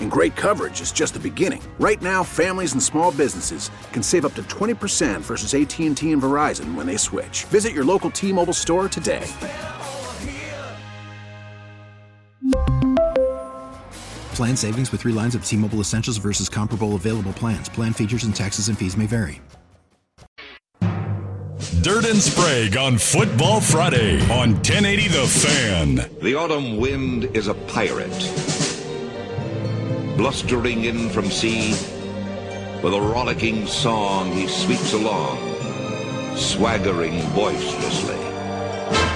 And great coverage is just the beginning. Right now, families and small businesses can save up to 20% versus AT&T and Verizon when they switch. Visit your local T-Mobile store today. Plan savings with three lines of T Mobile Essentials versus comparable available plans. Plan features and taxes and fees may vary. Dirt and Sprague on Football Friday on 1080 The Fan. The autumn wind is a pirate, blustering in from sea. With a rollicking song, he sweeps along, swaggering boisterously.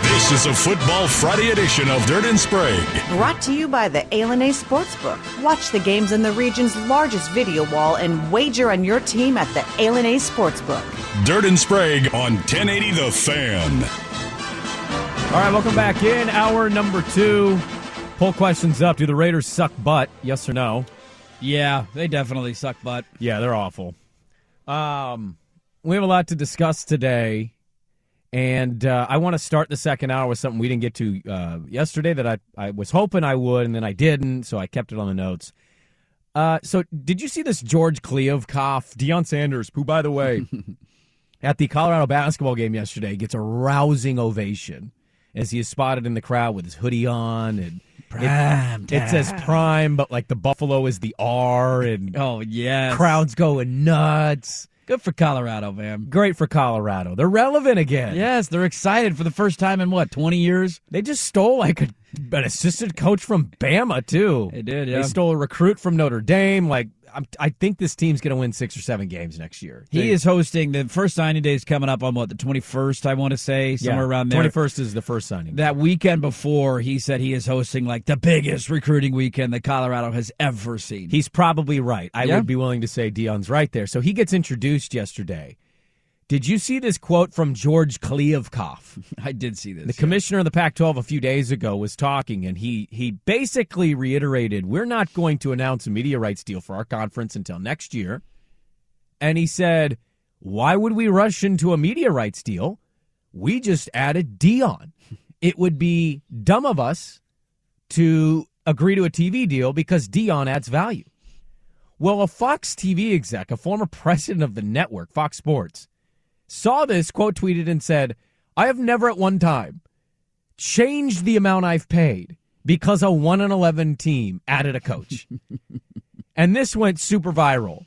This is a Football Friday edition of Dirt and Sprague. Brought to you by the ilani Sportsbook. Watch the games in the region's largest video wall and wager on your team at the ilani Sportsbook. Dirt and Sprague on 1080 The Fan. All right, welcome back in. Hour number two. Poll questions up. Do the Raiders suck butt? Yes or no? Yeah, they definitely suck butt. Yeah, they're awful. Um, we have a lot to discuss today, and uh, I want to start the second hour with something we didn't get to uh, yesterday that I, I was hoping I would, and then I didn't, so I kept it on the notes. Uh, so, did you see this George Kliavkoff, Deion Sanders, who, by the way, at the Colorado basketball game yesterday, gets a rousing ovation as he is spotted in the crowd with his hoodie on and Prime it, it says prime, but like the buffalo is the R, and Oh, yeah, crowds going nuts. Good for Colorado, man. Great for Colorado. They're relevant again. Yes, they're excited for the first time in what, 20 years? They just stole like a, an assistant coach from Bama too. They did, yeah. They stole a recruit from Notre Dame. Like I'm, I think this team's going to win six or seven games next year. He They- is hosting the first signing day is coming up on what, the 21st, I want to say, somewhere around there. Twenty first is the first signing. That weekend before, he said he is hosting like the biggest recruiting weekend that Colorado has ever seen. He's probably right. I Yeah. would be willing to say Deion's right there. So he gets introduced yesterday. Did you see this quote from George Kliavkoff? I did see this. The yeah. commissioner of the Pac-12 a few days ago was talking, and he he basically reiterated, "We're not going to announce a media rights deal for our conference until next year." And he said, "Why would we rush into a media rights deal? We just added Deion. It would be dumb of us to agree to a TV deal because Deion adds value." Well, a Fox TV exec, a former president of the network, Fox Sports, saw this, quote tweeted, and said, I have never at one time changed the amount I've paid because a 1 and 11 team added a coach. and this went super viral.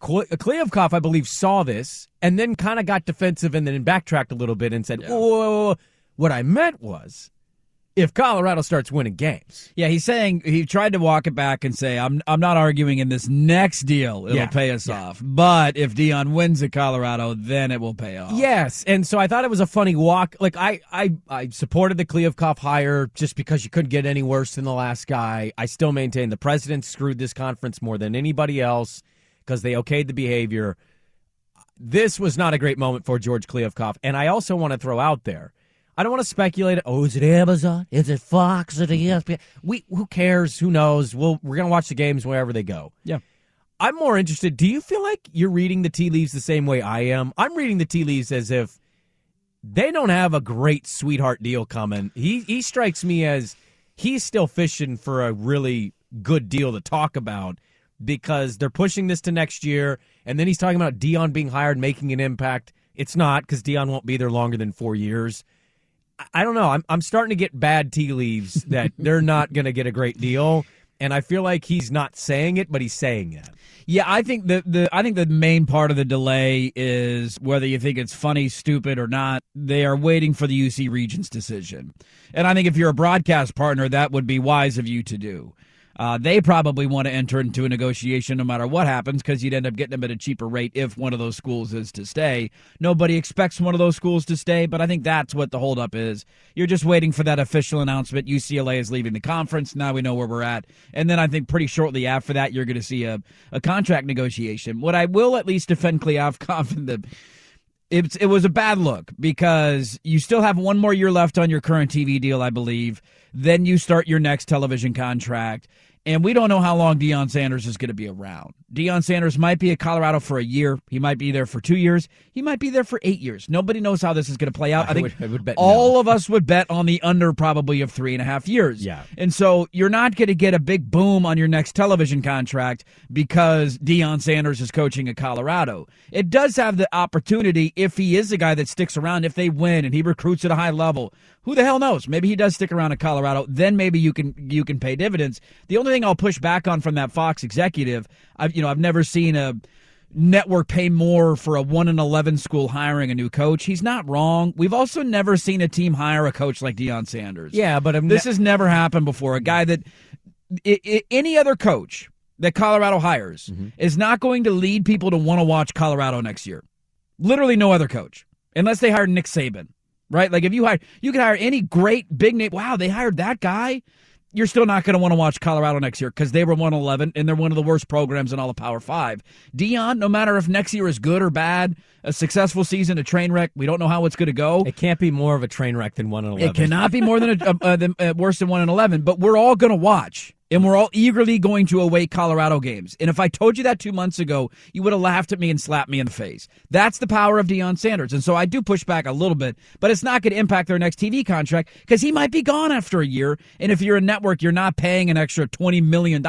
Kle- Kliavkoff, I believe, saw this and then kind of got defensive and then backtracked a little bit and said, whoa, whoa, whoa. What I meant was if Colorado starts winning games. Yeah, he's saying he tried to walk it back and say, "I'm I'm not arguing in this next deal it'll Yeah, pay us yeah. off, but if Deion wins at Colorado, then it will pay off." Yes, and so I thought it was a funny walk. Like I, I, I supported the Kliavkoff hire just because you couldn't get any worse than the last guy. I still maintain the president screwed this conference more than anybody else because they okayed the behavior. This was not a great moment for George Kliavkoff, and I also want to throw out there. I don't want to speculate. Oh, is it Amazon? Is it Fox? Is it ESPN? We who cares? Who knows? We'll we're gonna watch the games wherever they go. Yeah. I'm more interested. Do you feel like you're reading the tea leaves the same way I am? I'm reading the tea leaves as if they don't have a great sweetheart deal coming. He he strikes me as he's still fishing for a really good deal to talk about because they're pushing this to next year, and then he's talking about Deion being hired, making an impact. It's not because Deion won't be there longer than four years. I- don't know. I'm I'm starting to get bad tea leaves that they're not going to get a great deal, and I feel like he's not saying it, but he's saying it. Yeah, I think the, the I think the main part of the delay is whether you think it's funny, stupid, or not. They are waiting for the UC Regents decision, and I think if you're a broadcast partner, that would be wise of you to do. Uh, they probably want to enter into a negotiation no matter what happens because you'd end up getting them at a cheaper rate if one of those schools is to stay. Nobody expects one of those schools to stay, but I think that's what the holdup is. You're just waiting for that official announcement. UCLA is leaving the conference. Now we know where we're at. And then I think pretty shortly after that, you're going to see a, a contract negotiation. What I will at least defend Kliavkoff in the it, it was a bad look because you still have one more year left on your current TV deal, I believe. Then you start your next television contract. And we don't know how long Deion Sanders is going to be around. Deion Sanders might be at Colorado for a year. He might be there for two years. He might be there for eight years. Nobody knows how this is going to play out. I, I think would, I would all no. of us would bet on the under probably of three and a half years. Yeah. And so you're not going to get a big boom on your next television contract because Deion Sanders is coaching at Colorado. It does have the opportunity if he is a guy that sticks around, if they win and he recruits at a high level. Who the hell knows? Maybe he does stick around at Colorado. Then maybe you can you can pay dividends. The only thing I'll push back on from that Fox executive, I've you know I've never seen a network pay more for a 1 in 11 school hiring a new coach. He's not wrong. We've also never seen a team hire a coach like Deion Sanders. Yeah, but I'm this ne- has never happened before. A guy that I- I- any other coach that Colorado hires mm-hmm. is not going to lead people to want to watch Colorado next year. Literally no other coach, unless they hire Nick Saban right? Like if you hire, you could hire any great big name. Wow, they hired that guy. You're still not going to want to watch Colorado next year because they were 111 and they're one of the worst programs in all of Power Five. Deion, no matter if next year is good or bad, a successful season, a train wreck, we don't know how it's going to go. It can't be more of a train wreck than 1 11. It cannot be more than, a, uh, than uh, worse than 1 and 11, but we're all going to watch and we're all eagerly going to await Colorado games. And if I told you that two months ago, you would have laughed at me and slapped me in the face. That's the power of Deion Sanders. And so I do push back a little bit, but it's not going to impact their next TV contract because he might be gone after a year. And if you're a network, you're not paying an extra $20 million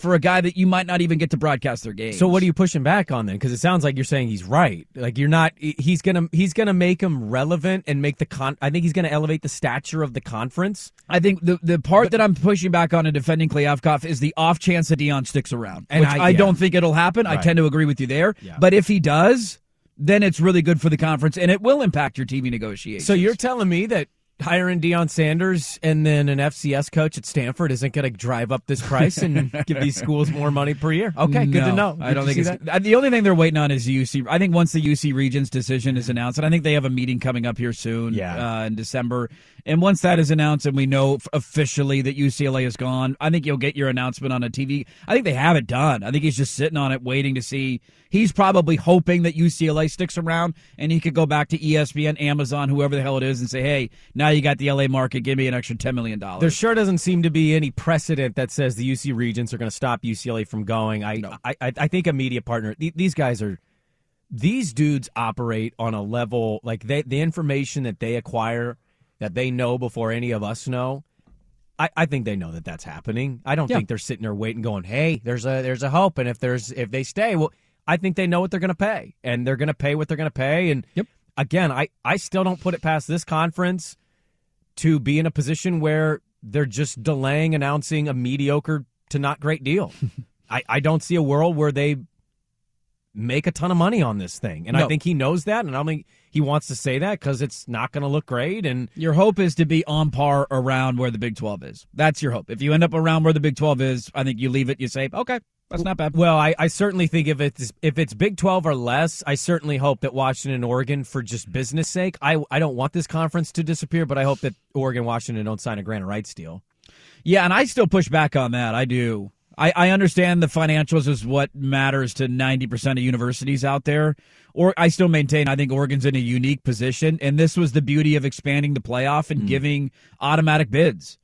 for a guy that you might not even get to broadcast their game. So what are you pushing back on then? Because it sounds like you're saying he's right. Like you're not. He's gonna he's gonna make him relevant and make the con. I think he's gonna elevate the stature of the conference. I think the the part but, that I'm pushing back on and defending Kliavkoff is the off chance that Deion sticks around, and which I, I don't think it'll happen. Right. I tend to agree with you there. Yeah. But if he does, then it's really good for the conference, and it will impact your TV negotiations. So you're telling me that hiring Deion Sanders and then an FCS coach at Stanford isn't going to drive up this price and give these schools more money per year. Okay, no, good to know. I don't think it's that? the only thing they're waiting on is UC. I think once the UC Regents decision is announced, and I think they have a meeting coming up here soon, yeah. Uh, in December. And once that is announced and we know officially that UCLA is gone, I think you'll get your announcement on a TV. I think they have it done. I think he's just sitting on it waiting to see. He's probably hoping that UCLA sticks around and he could go back to ESPN, Amazon, whoever the hell it is, and say, hey, now you got the LA market. Give me an extra $10 million. There sure doesn't seem to be any precedent that says the UC Regents are going to stop UCLA from going. I, no. I, I, I think a media partner, these guys are these dudes operate on a level like they the information that they acquire that they know before any of us know. I, I think they know that that's happening. I don't yeah. think they're sitting there waiting, going, "Hey, there's a there's a hope," and if there's if they stay, well, I think they know what they're going to pay, and they're going to pay what they're going to pay. And yep. again, I I still don't put it past this conference to be in a position where they're just delaying announcing a mediocre to not great deal. I, I don't see a world where they make a ton of money on this thing. And no. I think he knows that. And I think he wants to say that because it's not going to look great. And your hope is to be on par around where the Big 12 is. That's your hope. If you end up around where the Big 12 is, I think you leave it, you say, okay. That's not bad. Well, I, I certainly think if it's if it's Big Twelve or less, I certainly hope that Washington and Oregon, for just business sake, I I don't want this conference to disappear, but I hope that Oregon, Washington don't sign a grant of rights deal. Yeah, and I still push back on that. I do. I, I understand the financials is what matters to 90% of universities out there. Or I still maintain I think Oregon's in a unique position, and this was the beauty of expanding the playoff and mm. giving automatic bids.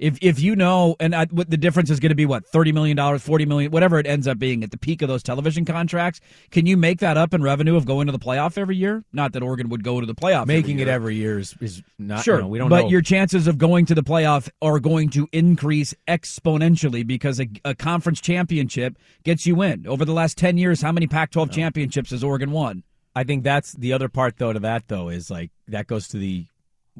If if you know, and I, what the difference is going to be, what thirty million dollars, forty million, whatever it ends up being at the peak of those television contracts, can you make that up in revenue of going to the playoff every year? Not that Oregon would go to the playoff. Making every it every year is, is not sure. You know, we don't. But know. your chances of going to the playoff are going to increase exponentially because a, a conference championship gets you in. Over the last ten years, how many Pac-12 no. championships has Oregon won? I think that's the other part, though. To that, though, is like that goes to the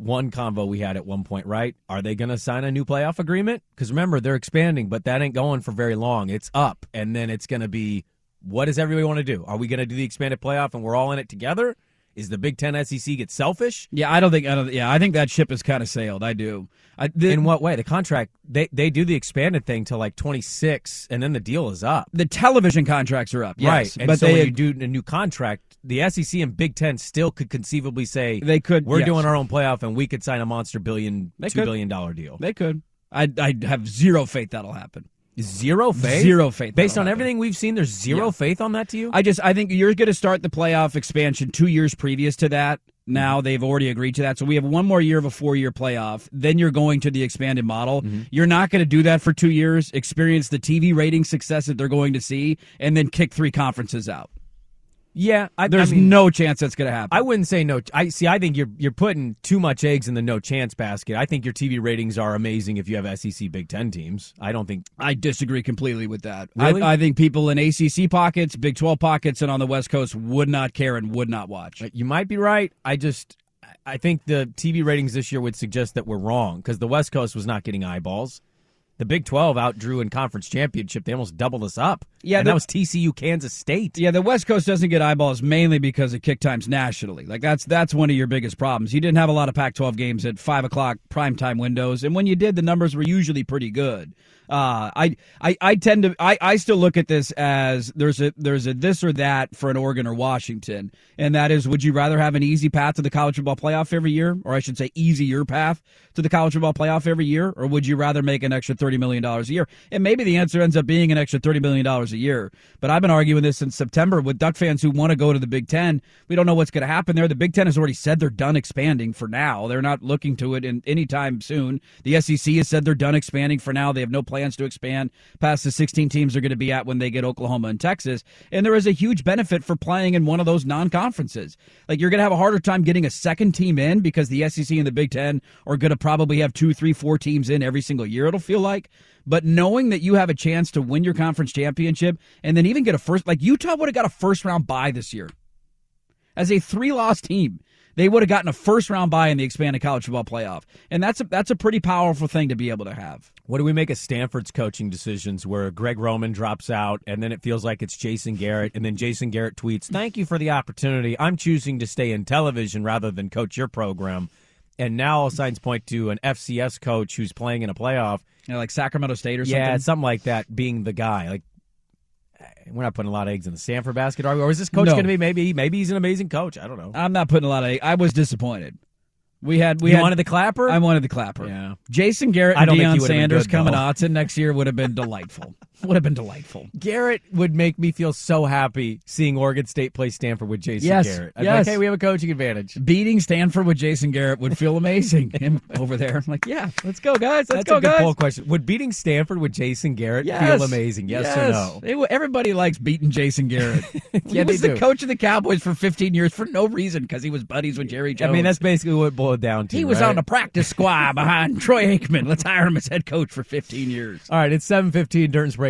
one convo we had at one point, right? Are they going to sign a new playoff agreement? Because remember, they're expanding, but that ain't going for very long. It's up, and then it's going to be what does everybody want to do? Are we going to do the expanded playoff and we're all in it together? Is the Big Ten SEC get selfish? Yeah, I don't think. I don't. Yeah, I think that ship has kind of sailed. I do. I, the, In what way? The contract they they do the expanded thing till like 26, and then the deal is up. the television contracts are up, yes, right, and but so they when you do a new contract, the SEC and Big Ten still could conceivably say They could, We're yes. doing our own playoff, and we could sign a monster billion, They two could. billion dollar deal. they could. I I have zero faith that'll happen. Zero faith. Zero faith Based on happen. everything we've seen, there's zero Yeah. faith on that to you. I just I think you're going to start the playoff expansion two years previous to that. Mm-hmm. Now they've already agreed to that, so we have one more year of a four-year playoff. Then you're going to the expanded model. Mm-hmm. You're not going to do that for two years. Experience the TV rating success that they're going to see, and then kick three conferences out. Yeah, I, There's I mean, no chance that's going to happen. I wouldn't say no. I see. I think you're you're putting too much eggs in the no chance basket. I think your TV ratings are amazing if you have SEC Big Ten teams. I don't think I disagree completely with that. Really? I, I think people in ACC pockets, Big 12 pockets, and on the West Coast would not care and would not watch. you might be right. I just I think the TV ratings this year would suggest that we're wrong because the West Coast was not getting eyeballs. The Big Twelve outdrew in conference championship. They almost doubled us up. Yeah, and the- that was TCU, Kansas State. Yeah, the West Coast doesn't get eyeballs mainly because of kick times nationally. Like that's that's one of your biggest problems. You didn't have a lot of Pac-12 games at five o'clock primetime windows, and when you did, the numbers were usually pretty good. Uh, I, I I tend to I, I still look at this as there's a there's a this or that for an Oregon or Washington, and that is would you rather have an easy path to the college football playoff every year, or I should say easier path to the college football playoff every year, or would you rather make an extra thirty million dollars a year? And maybe the answer ends up being an extra thirty million dollars a year. But I've been arguing this since September with Duck fans who want to go to the Big Ten. We don't know what's going to happen there. The Big Ten has already said they're done expanding for now. They're not looking to it in anytime soon. The SEC has said they're done expanding for now. They have no plans to expand past the 16 teams they're going to be at when they get Oklahoma and Texas. And there is a huge benefit for playing in one of those non-conferences. Like you're going to have a harder time getting a second team in because the SEC and the Big Ten are going to probably have two, three, four teams in every single year. It'll feel like. But knowing that you have a chance to win your conference championship and then even get a first, like Utah would have got a first round bye this year as a three loss team. They would have gotten a first round bye in the expanded college football playoff, and that's a that's a pretty powerful thing to be able to have. What do we make of Stanford's coaching decisions where Greg Roman drops out and then it feels like it's Jason Garrett and then Jason Garrett tweets, "Thank you for the opportunity. I'm choosing to stay in television rather than coach your program." And now all signs point to an FCS coach who's playing in a playoff. You know, like Sacramento State or Yeah, something. something like that being the guy. Like Uh, we're not putting a lot of eggs in the Stanford basket, are we? Or is this coach No. going to be maybe maybe he's an amazing coach? I don't know. I'm not putting a lot of. I was disappointed. We had we you had, wanted the clapper? I wanted the clapper. Yeah. Jason Garrett and don't think he Deion Sanders coming. Autzen next year would have been delightful. would have been delightful. Garrett would make me feel so happy seeing Oregon State play Stanford with Jason Yes, Garrett. I'd yes. like, hey, we have a coaching advantage. Beating Stanford with Jason Garrett would feel amazing. Him over there, I'm like, yeah, let's go, guys. Let's That's go, a good guys. poll question. Would beating Stanford with Jason Garrett Yes. feel amazing? Yes, or no? It everybody likes beating Jason Garrett. Yeah, he was the do. coach of the Cowboys for 15 years for no reason because he was buddies with Jerry I mean, that's basically what it boiled down to. he was right? on the practice squad behind Troy Aikman. Let's hire him as head coach for 15 years. All right, it's 7.15, Durton's break.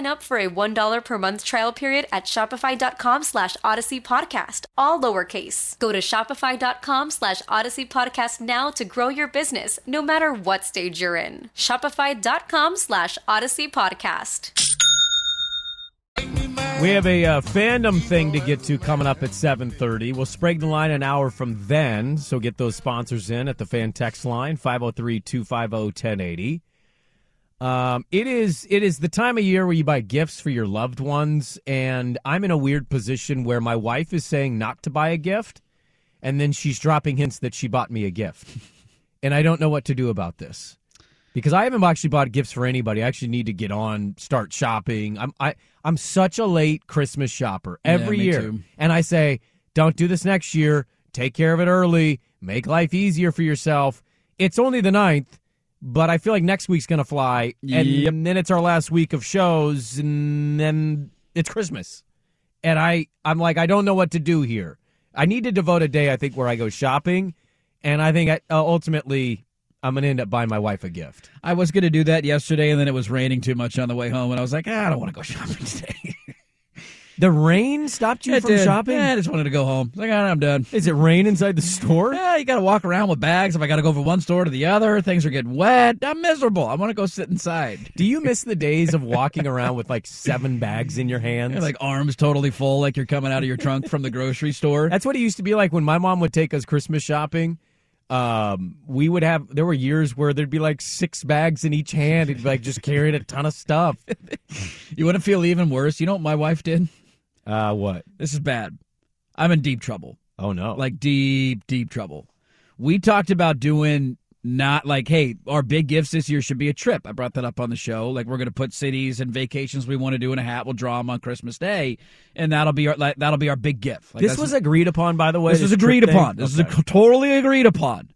up for a $1 per month trial period at shopify.com slash odyssey podcast, all lowercase. Go to shopify.com slash odyssey podcast now to grow your business, no matter what stage you're in. Shopify.com slash odyssey podcast. We have a uh, fandom thing to get to coming up at 7.30. We'll sprig the line an hour from then, so get those sponsors in at the fan text line, 503-250-1080. Um, it is it is the time of year where you buy gifts for your loved ones, and I'm in a weird position where my wife is saying not to buy a gift, and then she's dropping hints that she bought me a gift. and I don't know what to do about this because I haven't actually bought gifts for anybody. I actually need to get on, start shopping. I'm I I'm such a late Christmas shopper every me year, too. and I say, don't do this next year. Take care of it early. Make life easier for yourself. It's only the 9th, but I feel like next week's gonna fly, and Yep. then it's our last week of shows, and then it's Christmas, and I I'm like I don't know what to do here. I need to devote a day, I think, where I go shopping, and I think I, uh, ultimately I'm gonna end up buying my wife a gift. I was going to do that yesterday, and then it was raining too much on the way home, and I was like, ah, I don't want to go shopping today. The rain stopped you It from did. shopping. Yeah, I just wanted to go home. Like, I'm done. Is it rain inside the store? Yeah, you got to walk around with bags. If I got to go from one store to the other, things are getting wet. I'm miserable. I want to go sit inside. Do you miss the days of walking around with like seven bags in your hands? You're like arms totally full, like you're coming out of your trunk from the grocery store. That's what it used to be like when my mom would take us Christmas shopping. Um, we would have there were years where there'd be like six bags in each hand. It'd like just carrying a ton of stuff. You want to feel even worse? You know what my wife did? Uh, what? This is bad. I'm in deep trouble. Oh no! Like deep, deep trouble. We talked about doing not like, hey, our big gifts this year should be a trip. I brought that up on the show. Like we're going to put cities and vacations we want to do in a hat. We'll draw them on Christmas Day, and that'll be our like, that'll be our big gift. Like, this was agreed upon, by the way. this was agreed thing? upon. This Okay. is totally agreed upon.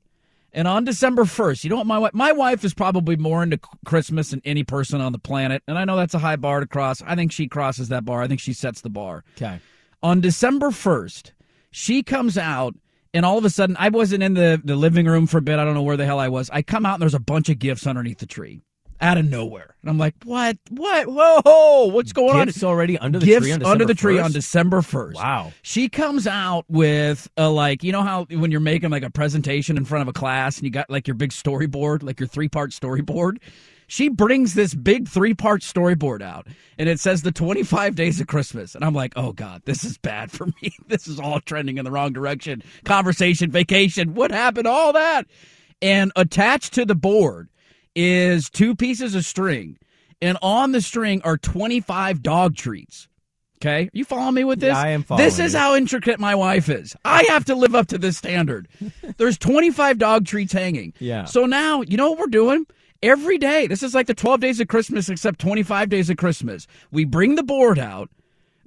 And on December 1st, you know what my wife my wife is probably more into Christmas than any person on the planet. And I know that's a high bar to cross. I think she crosses that bar. I think she sets the bar. okay. On December 1st, she comes out and all of a sudden I wasn't in the, the living room for a bit. I don't know where the hell I was. I come out and there's a bunch of gifts underneath the tree. Out of nowhere. And I'm like, what? What? Whoa, what's going Gifts on? It's already under the Gifts tree on under the tree on December 1st. Wow. She comes out with a like, you know how when you're making like a presentation in front of a class and you got like your big storyboard, like your three part storyboard. She brings this big three part storyboard out and it says the 25 days of Christmas. And I'm like, oh God, this is bad for me. This is all trending in the wrong direction. Conversation, vacation, what happened? All that. And attached to the board is two pieces of string. And on the string are 25 dog treats. Okay. You following me with this? Yeah, I am following. This is you. how intricate my wife is. I have to live up to this standard. There's 25 dog treats hanging. Yeah. So now, you know what we're doing? Every day, this is like the 12 days of Christmas, except 25 days of Christmas. We bring the board out.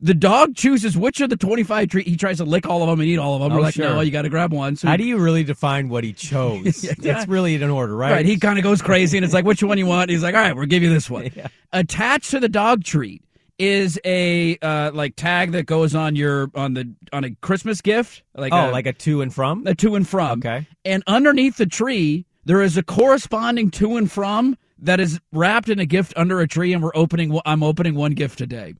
The dog chooses which of the 25 treats. He tries to lick all of them and eat all of them. Oh, We're like, sure. no, you got to grab one. So How do you really define what he chose? Yeah. That's really in order, right? Right. He kind of goes crazy and it's like, which one you want? He's like, all right, we'll give you this one. Attached to the dog treat is a uh, like tag that goes on your on the on a Christmas gift, like oh, a, like a to and from. a to and from. Okay. And underneath the tree, there is a corresponding to and from that is wrapped in a gift under a tree, and we're opening. I'm opening one gift today.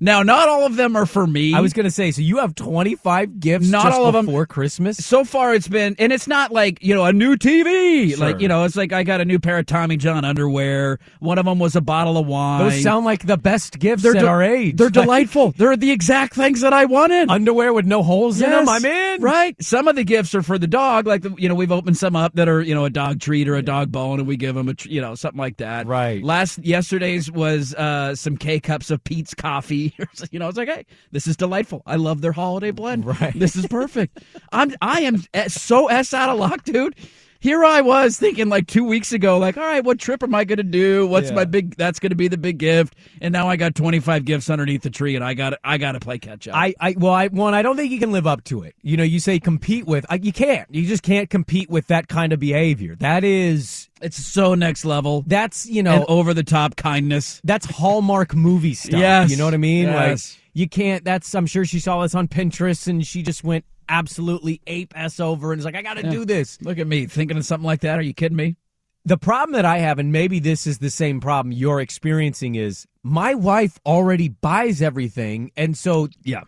Now, not all of them are for me. I was going to say, so you have 25 gifts Not all them. before Christmas? so far it's been and it's not like you know a new tv Sure. like you know it's like i got a new pair of tommy john underwear one of them was a bottle of wine Those sound like the best gifts they're at de- our age. they're Like, delightful they're the exact things that i wanted Underwear with no holes in them, I'm in. Right. Some of the gifts are for the dog. Like, the, you know, we've opened some up that are, you know, a dog treat or a dog bone, and we give them a, you know, something like that. Right. Last, yesterday's was uh, some K cups of Peet's coffee. you know, it's like, hey, this is delightful. I love their holiday blend. Right. This is perfect. I'm, I am so S out of luck, dude. Here I was thinking like two weeks ago, like, all right, what trip am I going to do? What's Yeah. my big? That's going to be the big gift. And now I got 25 gifts underneath the tree, and I got, I got to play catch up. I, I, well, I, one, I don't think you can live up to it. You know, you say compete with, I, you can't. You just can't compete with that kind of behavior. That is, it's so next level. that's, you know, and over the top kindness. that's Hallmark movie stuff. Yes. You know what I mean? Like, Yes. you can't, that's, I'm sure she saw this on Pinterest and she just went absolutely ape S over and is like, I got to Yeah. do this. Look at me thinking of something like that. Are you kidding me? The problem that I have, and maybe this is the same problem you're experiencing, is my wife already buys everything. And so Yeah.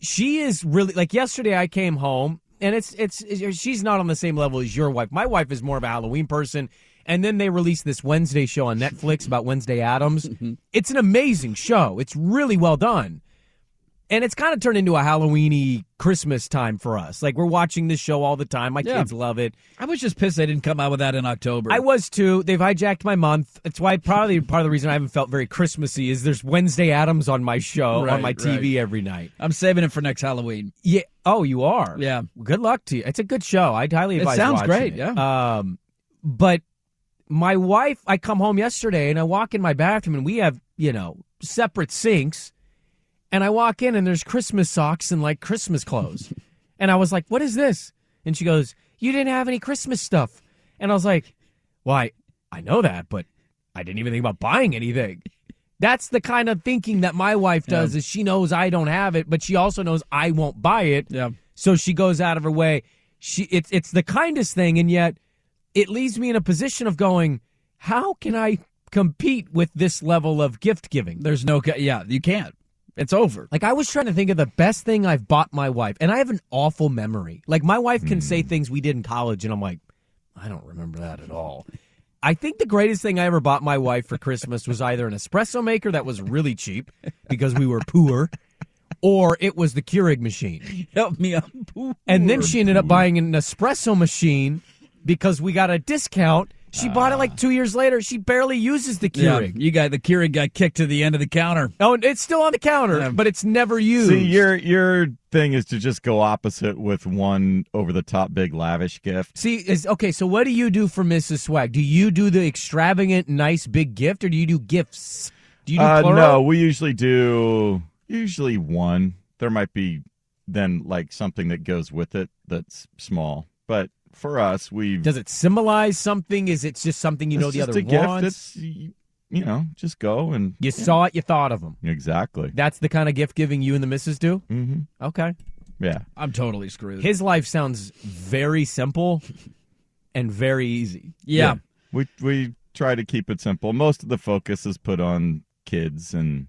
she is really like yesterday I came home and it's it's, it's she's not on the same level as your wife. My wife is more of a Halloween person. And then they released this Wednesday show on Netflix about Wednesday Addams. It's an amazing show. It's really well done. And it's kind of turned into a Halloweeny Christmas time for us. Like we're watching this show all the time. My Yeah. kids love it. I was just pissed they didn't come out with that in October. I was too. They've hijacked my month. That's why probably part of the reason I haven't felt very Christmassy is there's Wednesday Addams on my show on my TV every night. I'm saving it for next Halloween. Yeah. Oh, you are. Yeah. Good luck to you. It's a good show. I'd highly advise It sounds great, it. yeah. Um, but my wife, I come home yesterday and I walk in my bathroom and we have you know separate sinks, and I walk in and there's Christmas socks and like Christmas clothes, and I was like, "What is this?" And she goes, "You didn't have any Christmas stuff," and I was like, "Why? I know that, but I didn't even think about buying anything." That's the kind of thinking that my wife does is she knows I don't have it, but she also knows I won't buy it. Yeah. So she goes out of her way. She it's it's the kindest thing and yet it leaves me in a position of going, how can I compete with this level of gift giving? There's no. Yeah, you can't. It's over. Like I was trying to think of the best thing I've bought my wife, and I have an awful memory. Like my wife can say hmm. things we did in college, and I'm like, I don't remember that at all. I think the greatest thing I ever bought my wife for Christmas was either an espresso maker that was really cheap because we were poor, or it was the Keurig machine. Help me out. And then she ended up hmm. buying an espresso machine because we got a discount. She bought it like two years later. She barely uses the Yeah, Keurig. you got the Keurig got kicked to the end of the counter. Oh, it's still on the counter, Yeah. but it's never used. See, your your thing is to just go opposite with one over the top big lavish gift. See, is okay. So, what do you do for Mrs. Swag? Do you do the extravagant, nice, big gift, or do you do gifts? Do you do Uh, plural? no, we usually do usually one. There might be then like something that goes with it that's small, but for us, we Does it symbolize something? Is it just something you know the just other a gift wants? that's you know just go and You saw it, you thought of them. exactly. That's the kind of gift giving you and the missus do. hmm Okay. Yeah, I'm totally screwed. His life sounds very simple and very easy. yeah. we we try to keep it simple. Most of the focus is put on kids and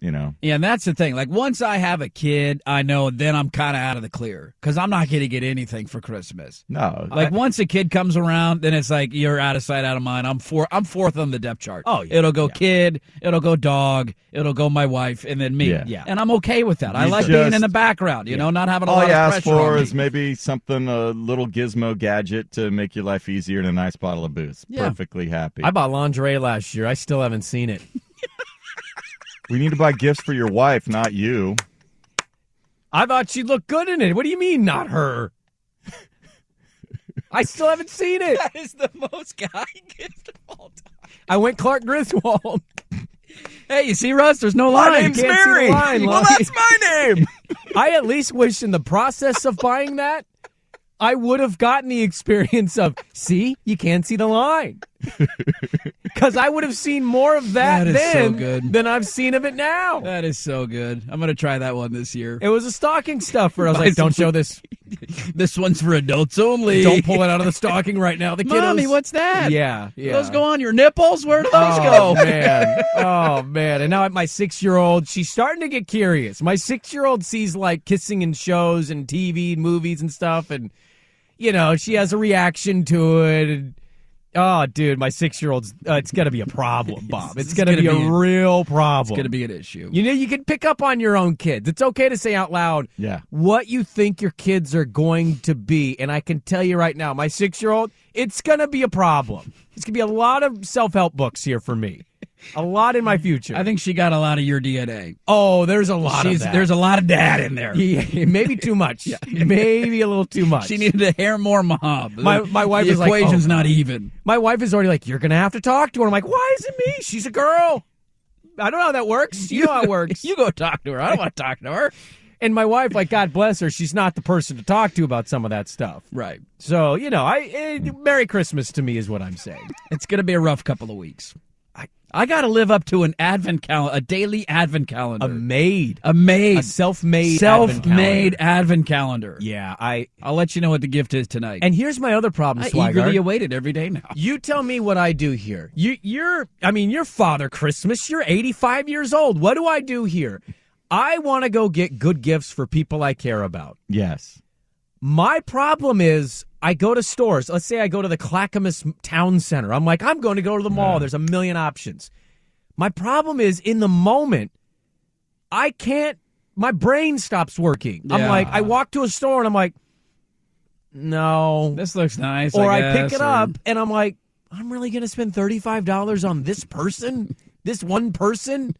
you know Yeah, and that's the thing. Like once I have a kid, I know then I'm kind of out of the clear because I'm not going to get anything for Christmas. no Like once a kid comes around, then it's like you're out of sight, out of mind. I'm four. I'm fourth on the depth chart. Oh, yeah, it'll go yeah. kid, it'll go dog, it'll go my wife, and then me. Yeah. Yeah. and I'm okay with that. I You like being in the background. You know, not having a all lot you of ask pressure for on is me. maybe something a little gizmo gadget to make your life easier and a nice bottle of booze. Yeah. Perfectly happy. I bought lingerie last year. I still haven't seen it. we need to buy gifts for your wife, not you. I thought she'd look good in it. What do you mean, not her? I still haven't seen it. That is the most guy gift of all time. I went Clark Griswold. Hey, you see, Russ? There's no line. name's You can't see the Mary. line, Well, Lonnie. that's my name. I at least wish in the process of buying that, I would have gotten the experience of, see, you can't see the line. Because I would have seen more of that, That so then good. than I've seen of it now. That is so good. I'm gonna try that one this year. It was a stocking stuffer. I was like, don't show this. this one's for adults only. Don't pull it out of the stocking right now. The kiddos. Mommy, what's that? Yeah, yeah. Those go on your nipples? Where do those oh, go? man. Oh man. And now at my six year old, she's starting to get curious. My six year old sees like kissing in shows and TV and movies and stuff, and you know, she has a reaction to it. And, oh, dude, my six year old's uh, it's gonna be a problem, Bob. It's, It's gonna, gonna be, be a a- real problem. It's going to be an issue. You know, you can pick up on your own kids. It's okay to say out loud Yeah. what you think your kids are going to be. And I can tell you right now, my six year old, it's going to be a problem. It's going to be a lot of self help books here for me. A lot in my future. I think she got a lot of your DNA. oh, there's a lot She's, of that. There's a lot of dad in there. Yeah, maybe too much. Maybe a little too much. She needed a hair more mob. My- my wife the is like, equation's oh, not even. My wife is already like, you're going to have to talk to her. I'm like, why is it me? She's a girl. I don't know how that works. You know how it works. You go talk to her. I don't want to talk to her. And my wife, like, God bless her, she's not the person to talk to about some of that stuff. Right. So, you know, I eh, Merry Christmas to me is what I'm saying. It's going to be a rough couple of weeks. I, I got to live up to an advent calendar, a daily advent calendar. A made, A made, A self-made self-made advent calendar. advent calendar. Yeah, I I'll let you know what the gift is tonight. And here's my other problem, I Swigart. eagerly await it every day now. You tell me what I do here. You you're I mean, you're Father Christmas. You're 85 years old. What do I do here? I want to go get good gifts for people I care about. Yes. My problem is I go to stores. Let's say I go to the Clackamas Town Center. I'm like, I'm going to go to the mall. There's a million options. My problem is in the moment, I can't, my brain stops working. I'm Yeah. like, I walk to a store and I'm like, no. This looks nice. or I, guess, pick it or- up and I'm like, I'm really going to spend $35 on this person? this one person?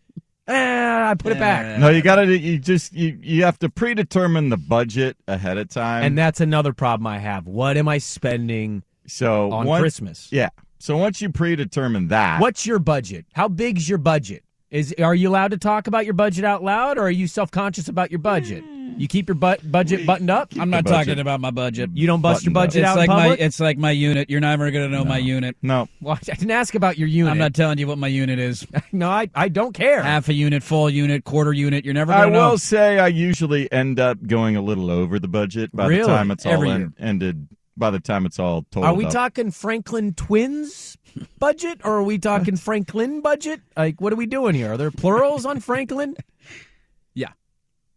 Eh, I put it back. No, you gotta. You just you you have to predetermine the budget ahead of time. And that's another problem I have. What am I spending so on once- Christmas? Yeah. So once you predetermine that, What's your budget? How big's your budget? Is are you allowed to talk about your budget out loud, or are you self conscious about your budget? You keep your bu- budget buttoned up. I'm not budget. talking about my budget. You don't bust your Buttoned up. budget it's like in my it's like my unit. You're never gonna know my unit. No. well, I didn't ask about your unit. I'm not telling you what my unit is. no, I, I don't care. Half a unit, full unit, quarter unit. You're never I gonna know. I will say I usually end up going a little over the budget by Really? the time it's all Every en- ended. By the time it's all totaled Are we up. talking Franklin twins budget, or are we talking Franklin budget? Like, what are we doing here? Are there plurals on Franklin? Yeah.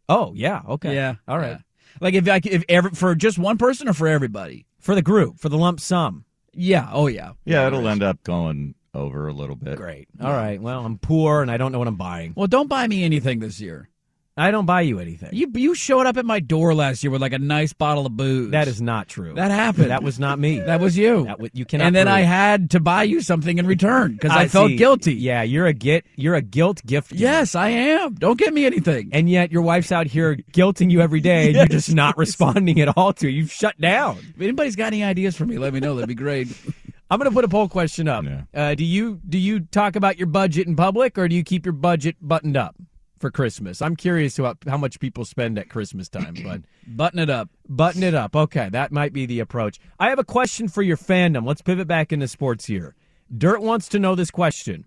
Oh, yeah. Okay. Yeah. All right. yeah. Like if I c- if ever for just one person or for everybody. For the group, for the lump sum. Yeah. Oh yeah. Yeah, it'll end up going over a little bit. Great. All right. Well, I'm poor and I don't know what I'm buying. Well, don't buy me anything this year. I don't buy you anything. You you showed up at my door last year with like a nice bottle of booze. that is not true. that happened. That was not me. that was you. That wa- you cannot. and then I had to buy you something in return because I, felt see. guilty. Yeah, you're a get. You're a guilt gift. Yes, I am. Don't get me anything. And yet your wife's out here guilting you every day, and you're just not responding at all to it. You've shut down. If anybody's got any ideas for me, let me know. That'd be great. I'm going to put a poll question up. Yeah. Uh, do you do you talk about your budget in public, or do you keep your budget buttoned up for Christmas? I'm curious about how much people spend at Christmas time, but Button it up. button it up. Okay, that might be the approach. I have a question for your fandom. Let's pivot back into sports here. Dirt wants to know this question: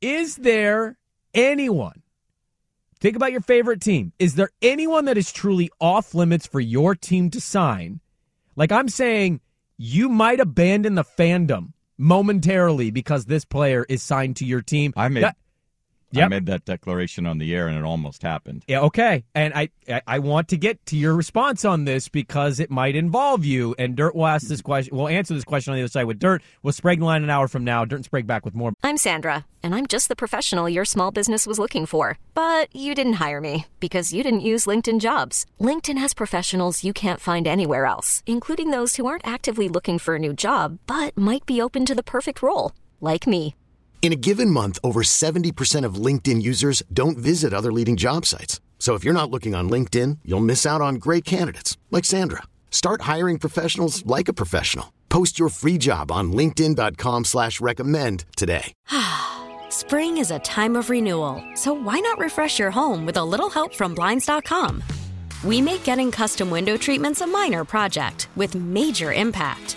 Is there anyone? Think about your favorite team. Is there anyone that is truly off limits for your team to sign? Like I'm saying, you might abandon the fandom momentarily because this player is signed to your team. I made That- I made that declaration on the air, and it almost happened. Yeah, okay. And I, I I want to get to your response on this because it might involve you. And Dirt will ask this mm-hmm. question. We'll answer this question on the other side with Dirt. We'll Sprague line an hour from now. Dirt and Sprague back with more. I'm Sandra, and I'm just the professional your small business was looking for. But you didn't hire me because you didn't use LinkedIn jobs. LinkedIn has professionals you can't find anywhere else, including those who aren't actively looking for a new job but might be open to the perfect role, like me. In a given month, over 70% of LinkedIn users don't visit other leading job sites. So if you're not looking on LinkedIn, you'll miss out on great candidates like Sandra. Start hiring professionals like a professional. Post your free job on linkedin.com slash recommend today. Spring is a time of renewal, so why not refresh your home with a little help from Blinds.com? We make getting custom window treatments a minor project with major impact.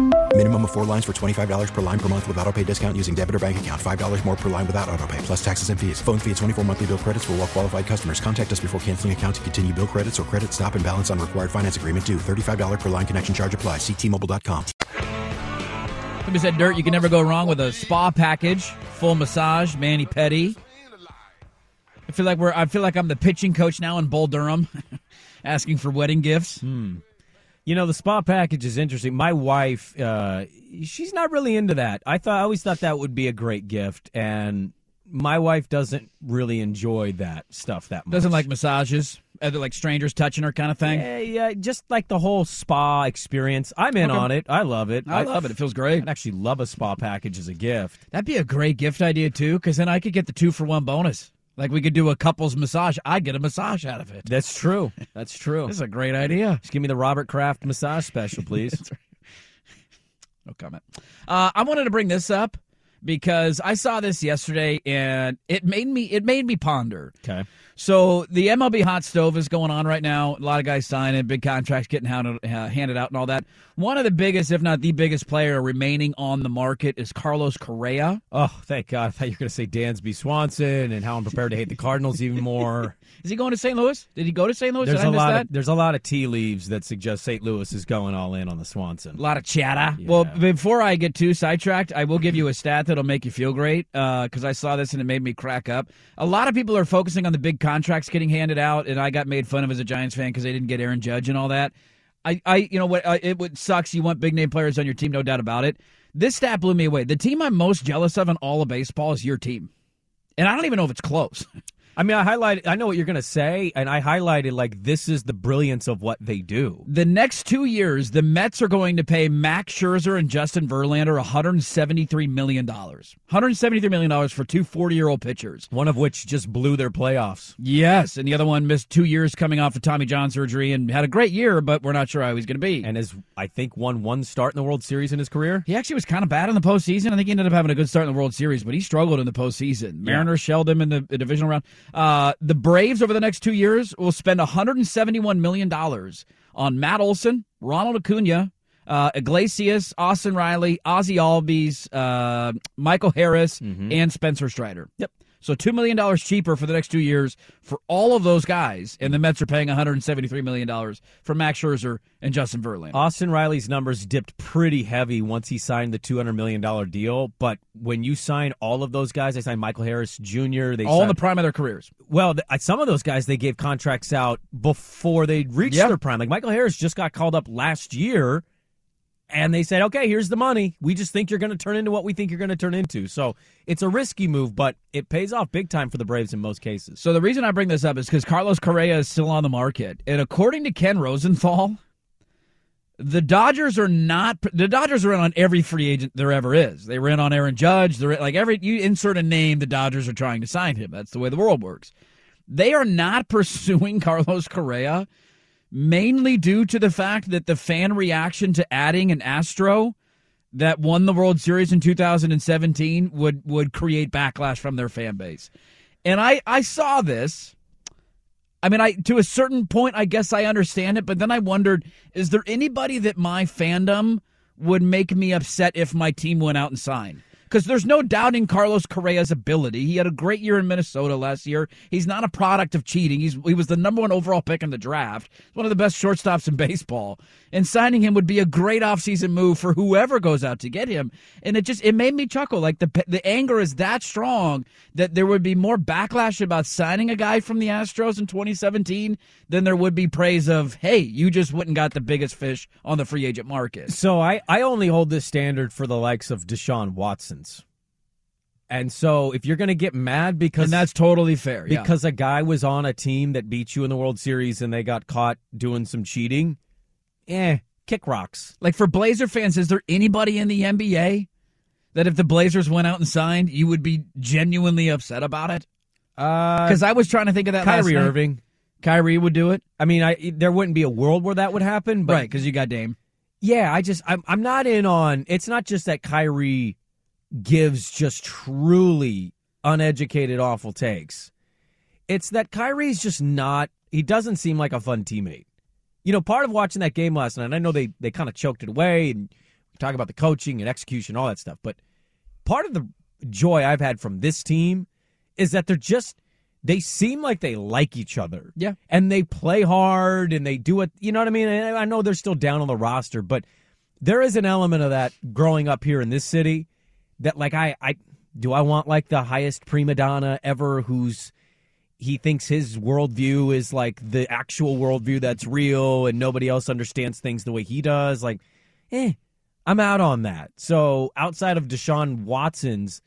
Minimum of four lines for $25 per line per month with auto pay discount using debit or bank account. $5 more per line without auto pay, plus taxes and fees. Phone fee at 24 monthly bill credits for all well qualified customers. Contact us before canceling account to continue bill credits or credit stop and balance on required finance agreement due. $35 per line connection charge apply. Ctmobile.com. Somebody said, Dirt, you can never go wrong with a spa package, full massage, mani pedi. I feel like we're. I feel like I'm the pitching coach now in Bull Durham, asking for wedding gifts. Hmm. You know, the spa package is interesting. My wife, uh, she's not really into that. I thought I always thought that would be a great gift, and my wife doesn't really enjoy that stuff that much. Doesn't like massages, Other like strangers touching her kind of thing. Yeah, yeah, just like the whole spa experience. I'm in Okay. on it. I love it. I love it. It feels great. I'd actually love a spa package as a gift. That'd be a great gift idea too, because then I could get the two for one bonus. Like we could do a couples massage. I'd get a massage out of it. That's true. That's true. This is a great idea. Just give me the Robert Kraft massage special, please. No comment. Uh, I wanted to bring this up because I saw this yesterday and it made me it made me ponder. Okay. So the MLB hot stove is going on right now. A lot of guys signing, big contracts getting handed, uh, handed out, and all that. One of the biggest, if not the biggest player remaining on the market is Carlos Correa. Oh, thank God! I thought you were going to say Dansby Swanson and how I'm prepared to hate the Cardinals even more. Is he going to St. Louis? Did he go to St. Louis? There's Did I a miss lot that? of there's a lot of tea leaves that suggest St. Louis is going all in on the Swanson. A lot of chatter. Well, before I get too sidetracked, I will give you a stat that'll make you feel great because I saw this and it made me crack up. A lot of people are focusing on the big contracts getting handed out, and I got made fun of as a Giants fan because they didn't get Aaron Judge and all that. I, I you know what? Uh, it would sucks. You want big name players on your team, no doubt about it. This stat blew me away. The team I'm most jealous of in all of baseball is your team, and I don't even know if it's close. I mean, I highlighted. I know what you're going to say, and I highlighted like this is the brilliance of what they do. The next two years, the Mets are going to pay Max Scherzer and Justin Verlander 173 million dollars. 173 million dollars for two 40 year old pitchers. One of which just blew their playoffs. Yes, and the other one missed two years coming off of Tommy John surgery and had a great year, but we're not sure how he's going to be. And has I think won one start in the World Series in his career. He actually was kind of bad in the postseason. I think he ended up having a good start in the World Series, but he struggled in the postseason. Yeah. Mariners shelled him in the, the divisional round. Uh, the Braves over the next two years will spend 171 million dollars on Matt Olson, Ronald Acuna, uh, Iglesias, Austin Riley, Ozzy Albies, uh, Michael Harris, and Spencer Strider. Yep. So two million dollars cheaper for the next two years for all of those guys, and the Mets are paying 173 million dollars for Max Scherzer and Justin Verlander. Austin Riley's numbers dipped pretty heavy once he signed the two hundred million dollar deal. But when you sign all of those guys, they signed Michael Harris Jr. They all in the prime of their careers. Well, some of those guys they gave contracts out before they reached Yeah. their prime. Like Michael Harris just got called up last year, and they said, "Okay, here's the money. We just think you're going to turn into what we think you're going to turn into." So it's a risky move, but it pays off big time for the Braves in most cases. So the reason I bring this up is because Carlos Correa is still on the market, and according to Ken Rosenthal, the Dodgers are not. The Dodgers are in on every free agent there ever is. They were in on Aaron Judge. They're like every you insert a name, the Dodgers are trying to sign him. That's the way the world works. They are not pursuing Carlos Correa mainly due to the fact that the fan reaction to adding an Astro that won the World Series in 2017 would would create backlash from their fan base. And I I saw this. I mean, I to a certain point, I guess I understand it, but then I wondered: is there anybody that my fandom would make me upset if my team went out and signed? Because there's no doubting Carlos Correa's ability. He had a great year in Minnesota last year. He's not a product of cheating. He's he was the number one overall pick in the draft. One of the best shortstops in baseball. And signing him would be a great offseason move for whoever goes out to get him. And it just it made me chuckle. Like the the anger is that strong that there would be more backlash about signing a guy from the Astros in 2017 than there would be praise of, hey, you just went and got the biggest fish on the free agent market. So I, I only hold this standard for the likes of Deshaun And so if you're going to get mad because And that's totally fair. yeah. because a guy was on a team that beat you in the World Series and they got caught doing some cheating, eh, kick rocks. Like for Blazer fans, is there anybody in the NBA that if the Blazers went out and signed, you would be genuinely upset about it? Because Uh, I was trying to think of that. last Kyrie. Irving. Kyrie would do it, I mean, I there wouldn't be a world where that would happen, but right? Because you got Dame. Yeah, I just I'm I'm not in on. It's not just that Kyrie gives just truly uneducated, awful takes. It's that Kyrie's just not. He doesn't seem like a fun teammate. You know, part of watching that game last night, I know they they kind of choked it away and talk about the coaching and execution, all that stuff. But part of the joy I've had from this team is that they're just they seem like they like each other. Yeah. And they play hard and they do it, you know what I mean? And I know they're still down on the roster, but there is an element of that growing up here in this city that like I I do I want like the highest prima donna ever who's he thinks his worldview is like the actual worldview that's real and nobody else understands things the way he does. Like, eh, I'm out on that. So outside of Deshaun Watson's,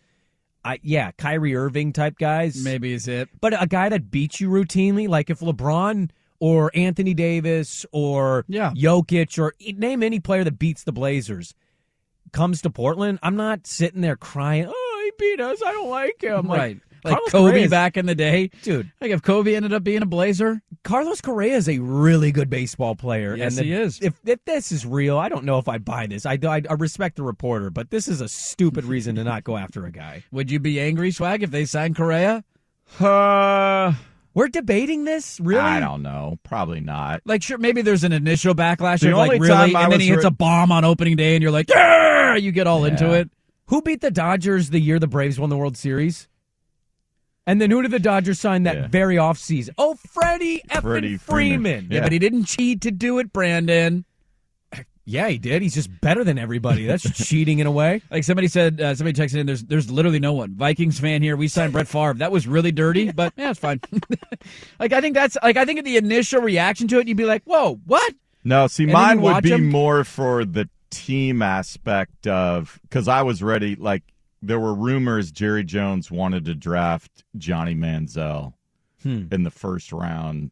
I yeah, Kyrie Irving type guys, Maybe is it. but a guy that beats you routinely, like if LeBron or Anthony Davis or Yeah. Jokic or name any player that beats the Blazers comes to Portland, I'm not sitting there crying, "Oh, he beat us. I don't like him." Like, right. Like Carlos Kobe Correa's- back in the day. dude. Like if Kobe ended up being a Blazer, Carlos Correa is a really good baseball player. Yes, and he is. If, if this is real, I don't know if I'd buy this. I, I, I respect the reporter, but this is a stupid reason to not go after a guy. would you be angry, Swag, if they signed Correa? Uh, We're debating this, really? I don't know. Probably not. Like, sure, maybe there's an initial backlash The of like, only really, time I and then was he hits re- a bomb on opening day, and you're like, yeah, you get all into it. Who beat the Dodgers the year the Braves won the World Series? And then who did the Dodgers sign that Yeah. very offseason? Oh, Freddie effing Freddie Freeman. Freeman. Yeah, Yeah. but he didn't cheat to do it, Brandon. Yeah, he did. He's just better than everybody. That's cheating in a way. Like somebody said, uh, somebody texted in. There's, there's literally no one. Vikings fan here. We signed Brett Favre. That was really dirty, but yeah, it's fine. like I think that's like I think the initial reaction to it, you'd be like, "Whoa, what?" No, see, And mine would be him? more for the team aspect of because I was ready. Like there were rumors Jerry Jones wanted to draft Johnny Manziel Hmm. in the first round,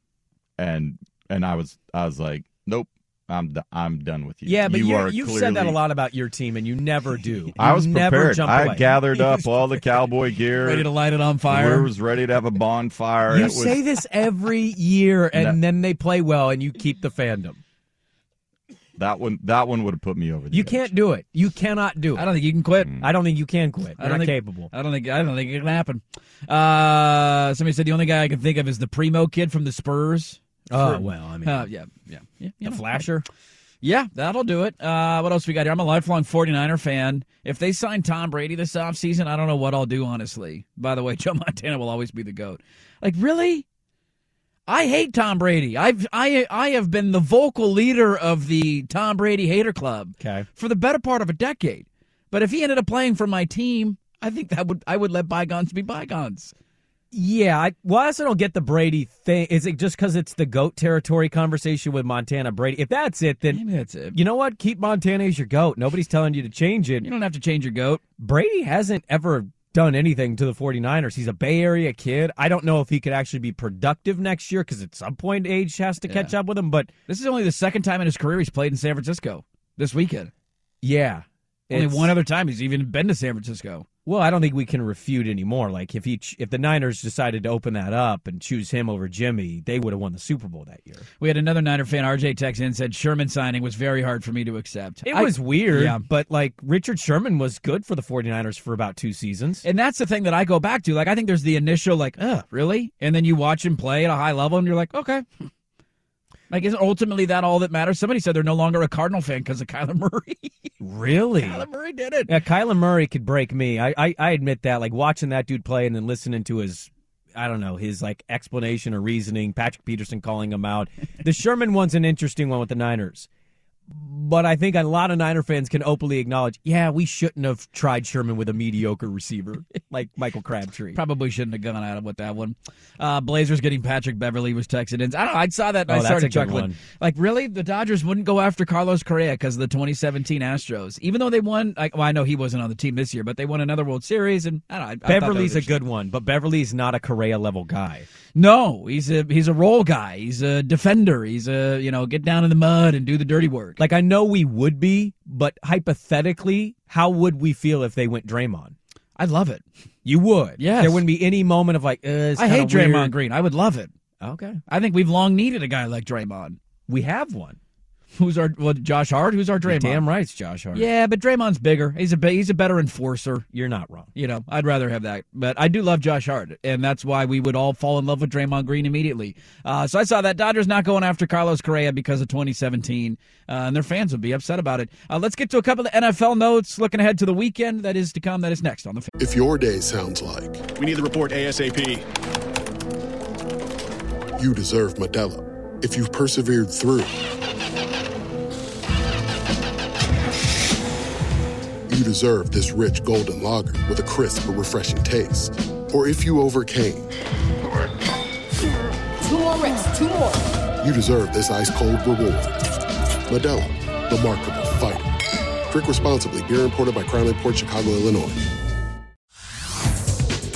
and and I was I was like, nope, I'm d- I'm done with you. Yeah, but you you are you've said that a lot about your team, and you never do. I was never prepared. Jump I away. gathered up all the cowboy gear, Ready to light it on fire. We was ready to have a bonfire. You It was- say this every year, and No. then they play well, and you keep the fandom. that one. That one would have put me over. The You edge. can't do it. You cannot do it. I don't think you can quit. I don't think you can quit. I You're don't not think, capable. I don't think. I don't think it can happen. Uh, somebody said the only guy I can think of is the primo kid from the Spurs. Oh well, I mean, Uh, yeah, yeah, yeah. the know. flasher. Yeah, that'll do it. Uh, what else we got here? I'm a lifelong 49er fan. If they sign Tom Brady this offseason, I don't know what I'll do, honestly. By the way, Joe Montana will always be the GOAT. Like, really? I hate Tom Brady. I've I I have been the vocal leader of the Tom Brady hater club Okay. for the better part of a decade. But if he ended up playing for my team, I think that would I would let bygones be bygones. Yeah, I, well, I also don't get the Brady thing. Is it just because it's the goat territory conversation with Montana Brady? If that's it, then Maybe that's it. you know what? Keep Montana as your goat. Nobody's telling you to change it. You don't have to change your goat. Brady hasn't ever done anything to the 49ers. He's a Bay Area kid. I don't know if he could actually be productive next year because at some point age has to catch up with him. But This is only the second time in his career he's played in San Francisco this weekend. yeah. Only one other time he's even been to San Francisco. Well, I don't think we can refute anymore. Like if he, ch- if the Niners decided to open that up and choose him over Jimmy, they would have won the Super Bowl that year. We had another Niner fan, RJ, text in said Sherman signing was very hard for me to accept. It I- was weird, Yeah. but like Richard Sherman was good for the 49ers for about two seasons. And that's the thing that I go back to. Like, I think there's the initial, like, ugh, really? And then you watch him play at a high level and you're like, okay. Like, isn't ultimately that all that matters? Somebody said they're no longer a Cardinal fan because of Kyler Murray. Really? Kyler Murray did it. Yeah, Kyler Murray could break me. I, I I admit that. Like watching that dude play and then listening to his I don't know, his like explanation or reasoning, Patrick Peterson calling him out. the Sherman one's an interesting one with the Niners. But I think a lot of Niner fans can openly acknowledge, yeah, we shouldn't have tried Sherman with a mediocre receiver like Michael Crabtree. Probably shouldn't have gone at him with that one. Uh, Blazers getting Patrick Beverley was texted in. I don't know. I saw that and Oh, I that's started chuckling. one. Like, really? The Dodgers wouldn't go after Carlos Correa because of the 2017 Astros, even though they won. Like, well, I know he wasn't on the team this year, but they won another World Series, and I don't know. I, I Beverley's was a good one, but Beverley's not a Correa level guy. No, he's a he's a role guy. He's a defender. He's a you know get down in the mud and do the dirty work. Like I know we would be, but hypothetically, how would we feel if they went Draymond? I'd love it. You would. Yes. There wouldn't be any moment of like, uh, I hate Draymond weird. Green. I would love it. Okay. I think we've long needed a guy like Draymond. We have one. Who's our what? Josh Hart? Who's our Draymond? Damn right, it's Josh Hart. Yeah, but Draymond's bigger. He's a he's a better enforcer. You're not wrong. You know, I'd rather have that. But I do love Josh Hart, and that's why we would all fall in love with Draymond Green immediately. Uh, so I saw that Dodgers not going after Carlos Correa because of 2017, uh, and their fans would be upset about it. Uh, let's get to a couple of NFL notes. Looking ahead to the weekend that is to come. That is next on the. Fan. If your day sounds like We need the report ASAP. you deserve Modelo, if you've persevered through, you deserve this rich golden lager with a crisp but refreshing taste. Or if you overcame, Two more reps, two more. you deserve this ice cold reward. Modelo, the Markable Fighter. Drink responsibly. Beer imported by Crown Port Chicago, Illinois.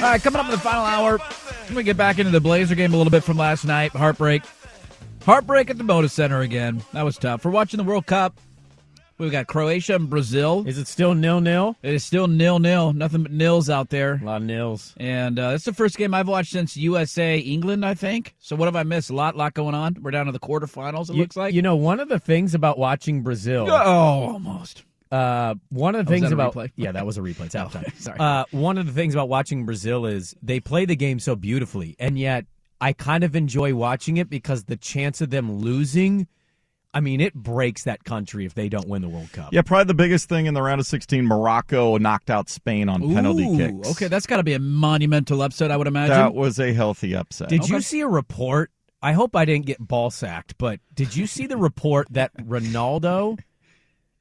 All right, coming up in the final hour, we get back into the Blazer game a little bit from last night. Heartbreak. Heartbreak at the Moda Center again. That was tough. For watching the World Cup, we've got Croatia and Brazil. Is it still nil nil? It is still nil nil. Nothing but nils out there. A lot of nils. And uh, that's the first game I've watched since USA England, I think. So what have I missed? A lot, lot going on. We're down to the quarterfinals. It You- looks like. You know, one of the things about watching Brazil. Oh, almost. Uh, one of the Oh, things about replay? yeah, that was a replay. It's Oh, sorry. Uh, one of the things about watching Brazil is they play the game so beautifully, and yet I kind of enjoy watching it because the chance of them losing, I mean, it breaks that country if they don't win the World Cup. Yeah, probably the biggest thing in the round of 16, Morocco knocked out Spain on penalty kicks. Okay, that's got to be a monumental upset, I would imagine. That was a healthy upset. Did you see a report? I hope I didn't get ball sacked, but did you see the report that Ronaldo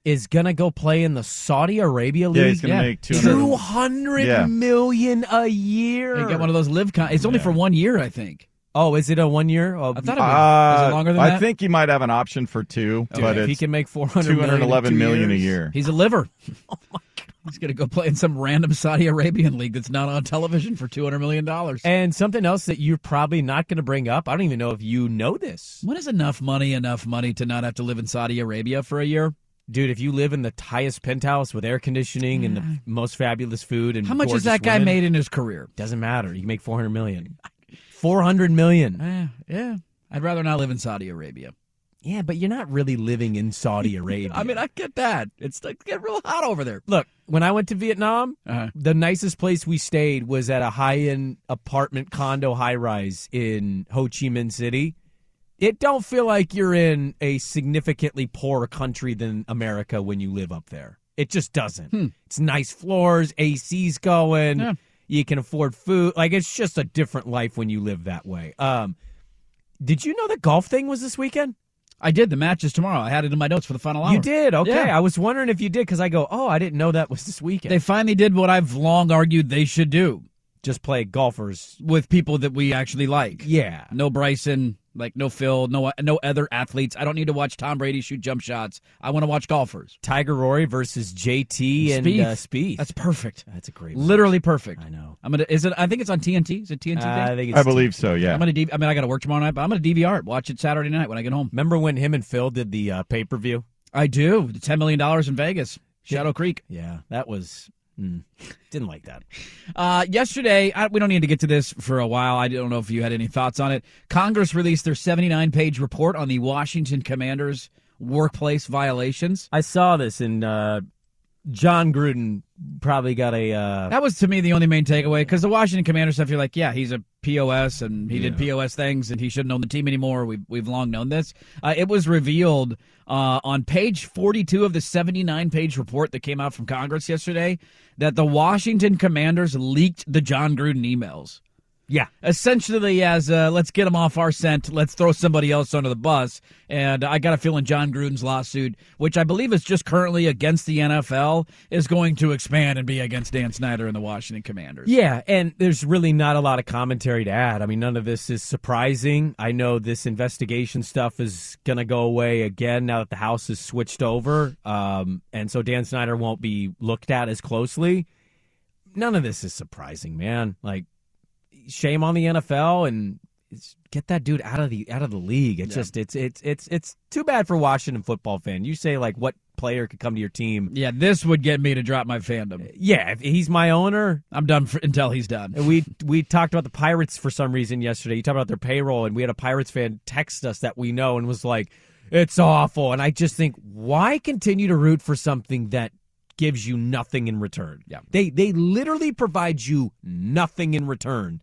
is gonna go play in the Saudi Arabia league? Yeah, he's gonna make 200 two hundred Yeah. million a year. They got one of those live. Con- it's only for one year, I think. Oh, is it a one year? Oh, I thought it was. is it longer than Uh, I that? think he might have an option for two, Dude, but if he can make 400 million in 211 two million a year. He's a liver. Oh my god. He's gonna go play in some random Saudi Arabian league that's not on television for two hundred million dollars. And something else that you're probably not going to bring up. I don't even know if you know this. What is enough money enough money to not have to live in Saudi Arabia for a year? Dude, if you live in the highest penthouse with air conditioning and the most fabulous food and How much has that guy women, made in his career? Doesn't matter. You can make 400 million. 400 million. Yeah, yeah, I'd rather not live in Saudi Arabia. Yeah, but you're not really living in Saudi Arabia. I mean, I get that. It's like get real hot over there. Look, when I went to Vietnam, Uh-huh. the nicest place we stayed was at a high-end apartment condo high-rise in Ho Chi Minh City. It don't feel like you're in a significantly poorer country than America when you live up there. It just doesn't. It's nice floors, AC's going. Yeah. You can afford food. Like it's just a different life when you live that way. Um, did you know the golf thing was this weekend? I did. The match is tomorrow. I had it in my notes for the final hour. You did, okay. Yeah. I was wondering if you did because I go, oh, I didn't know that was this weekend. They finally did what I've long argued they should do. Just play golfers with people that we actually like. Yeah. No Bryson, like no Phil, no no other athletes. I don't need to watch Tom Brady shoot jump shots. I want to watch golfers. Tiger Rory versus JT and Spieth. uh, Spieth. That's perfect. That's a great. Literally perfect. I know. I'm gonna. Is it? I think it's on TNT. Is it TNT? Uh, I think it's I believe so. Yeah. I'm gonna. D- I mean, I got to work tomorrow night, but I'm gonna DVR it. Watch it Saturday night when I get home. Remember when him and Phil did the uh, pay per view? I do. The Ten million dollars in Vegas, Shadow Creek. Yeah, that was. Mm, didn't like that. Uh, yesterday, I, we don't need to get to this for a while. I don't know if you had any thoughts on it. Congress released their 79 page report on the Washington Commanders' workplace violations. I saw this, and uh, Jon Gruden probably got a. Uh, That was to me the only main takeaway because the Washington Commander stuff, you're like, yeah, he's a POS and he did POS things and he shouldn't own the team anymore. We've, we've long known this. Uh, it was revealed uh, on page 42 of the 79 page report that came out from Congress yesterday that the Washington Commanders leaked the Jon Gruden emails. Yeah. Essentially, as uh, let's get him off our scent, let's throw somebody else under the bus. And I got a feeling Jon Gruden's lawsuit, which I believe is just currently against the NFL, is going to expand and be against Dan Snyder and the Washington Commanders. Yeah, and there's really not a lot of commentary to add. I mean, none of this is surprising. I know this investigation stuff is going to go away again now that the House is switched over. Um, and so Dan Snyder won't be looked at as closely. None of this is surprising, man. Like, shame on the NFL and get that dude out of the out of the league. It's Yeah. just it's it's it's it's too bad for Washington football fan. You say like what player could come to your team? Yeah, this would get me to drop my fandom. Yeah, if he's my owner, I'm done for, until he's done. we we talked about the Pirates for some reason yesterday. You talked about their payroll, and we had a Pirates fan text us that we know and was like, "It's awful." And I just think, why continue to root for something that gives you nothing in return? Yeah. they they literally provide you nothing in return.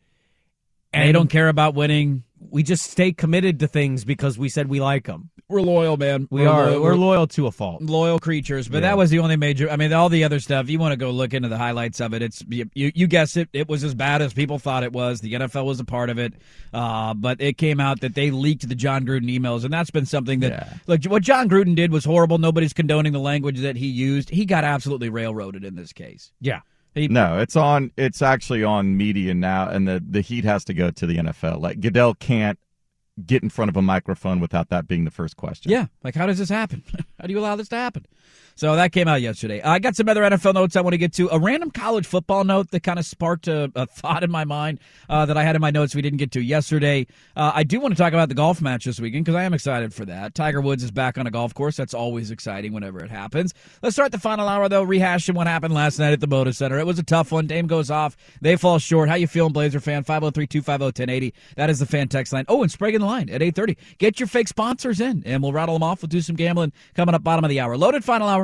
They don't care about winning. We just stay committed to things because we said we like them. We're loyal, man. We We're are. loyal. We're loyal to a fault. loyal creatures. But Yeah. that was the only major. I mean, all the other stuff. You want to go look into the highlights of it. It's you. You, guess it. It was as bad as people thought it was. The NFL was a part of it. Uh, but it came out that they leaked the Jon Gruden emails, and that's been something that Yeah. look. What Jon Gruden did was horrible. Nobody's condoning the language that he used. He got absolutely railroaded in this case. Yeah. He, No, it's on. It's actually on media now, and the the heat has to go to the NFL. Like Goodell can't get in front of a microphone without that being the first question. Yeah, like how does this happen? how do you allow this to happen? So that came out yesterday. I got some other NFL notes I want to get to. A random college football note that kind of sparked a, a thought in my mind uh, that I had in my notes we didn't get to yesterday. Uh, I do want to talk about the golf match this weekend because I am excited for that. Tiger Woods is back on a golf course. That's always exciting whenever it happens. Let's start the final hour though, rehashing what happened last night at the Moda Center. It was a tough one. Dame goes off. They fall short. How you feeling, Blazer fan? 503-250-1080. That is the fan text line. Oh, and Sprague in the line at 830. Get your fake sponsors in, and we'll rattle them off. We'll do some gambling coming up bottom of the hour. Loaded final hour.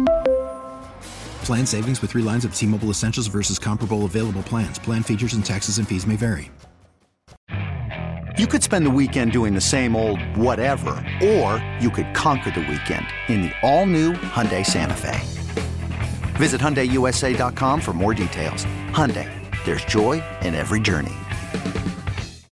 Plan savings with three lines of T Mobile Essentials versus comparable available plans. Plan features and taxes and fees may vary. You could spend the weekend doing the same old whatever, or you could conquer the weekend in the all-new Hyundai Santa Fe. Visit HyundaiUSA.com for more details. Hyundai, there's joy in every journey.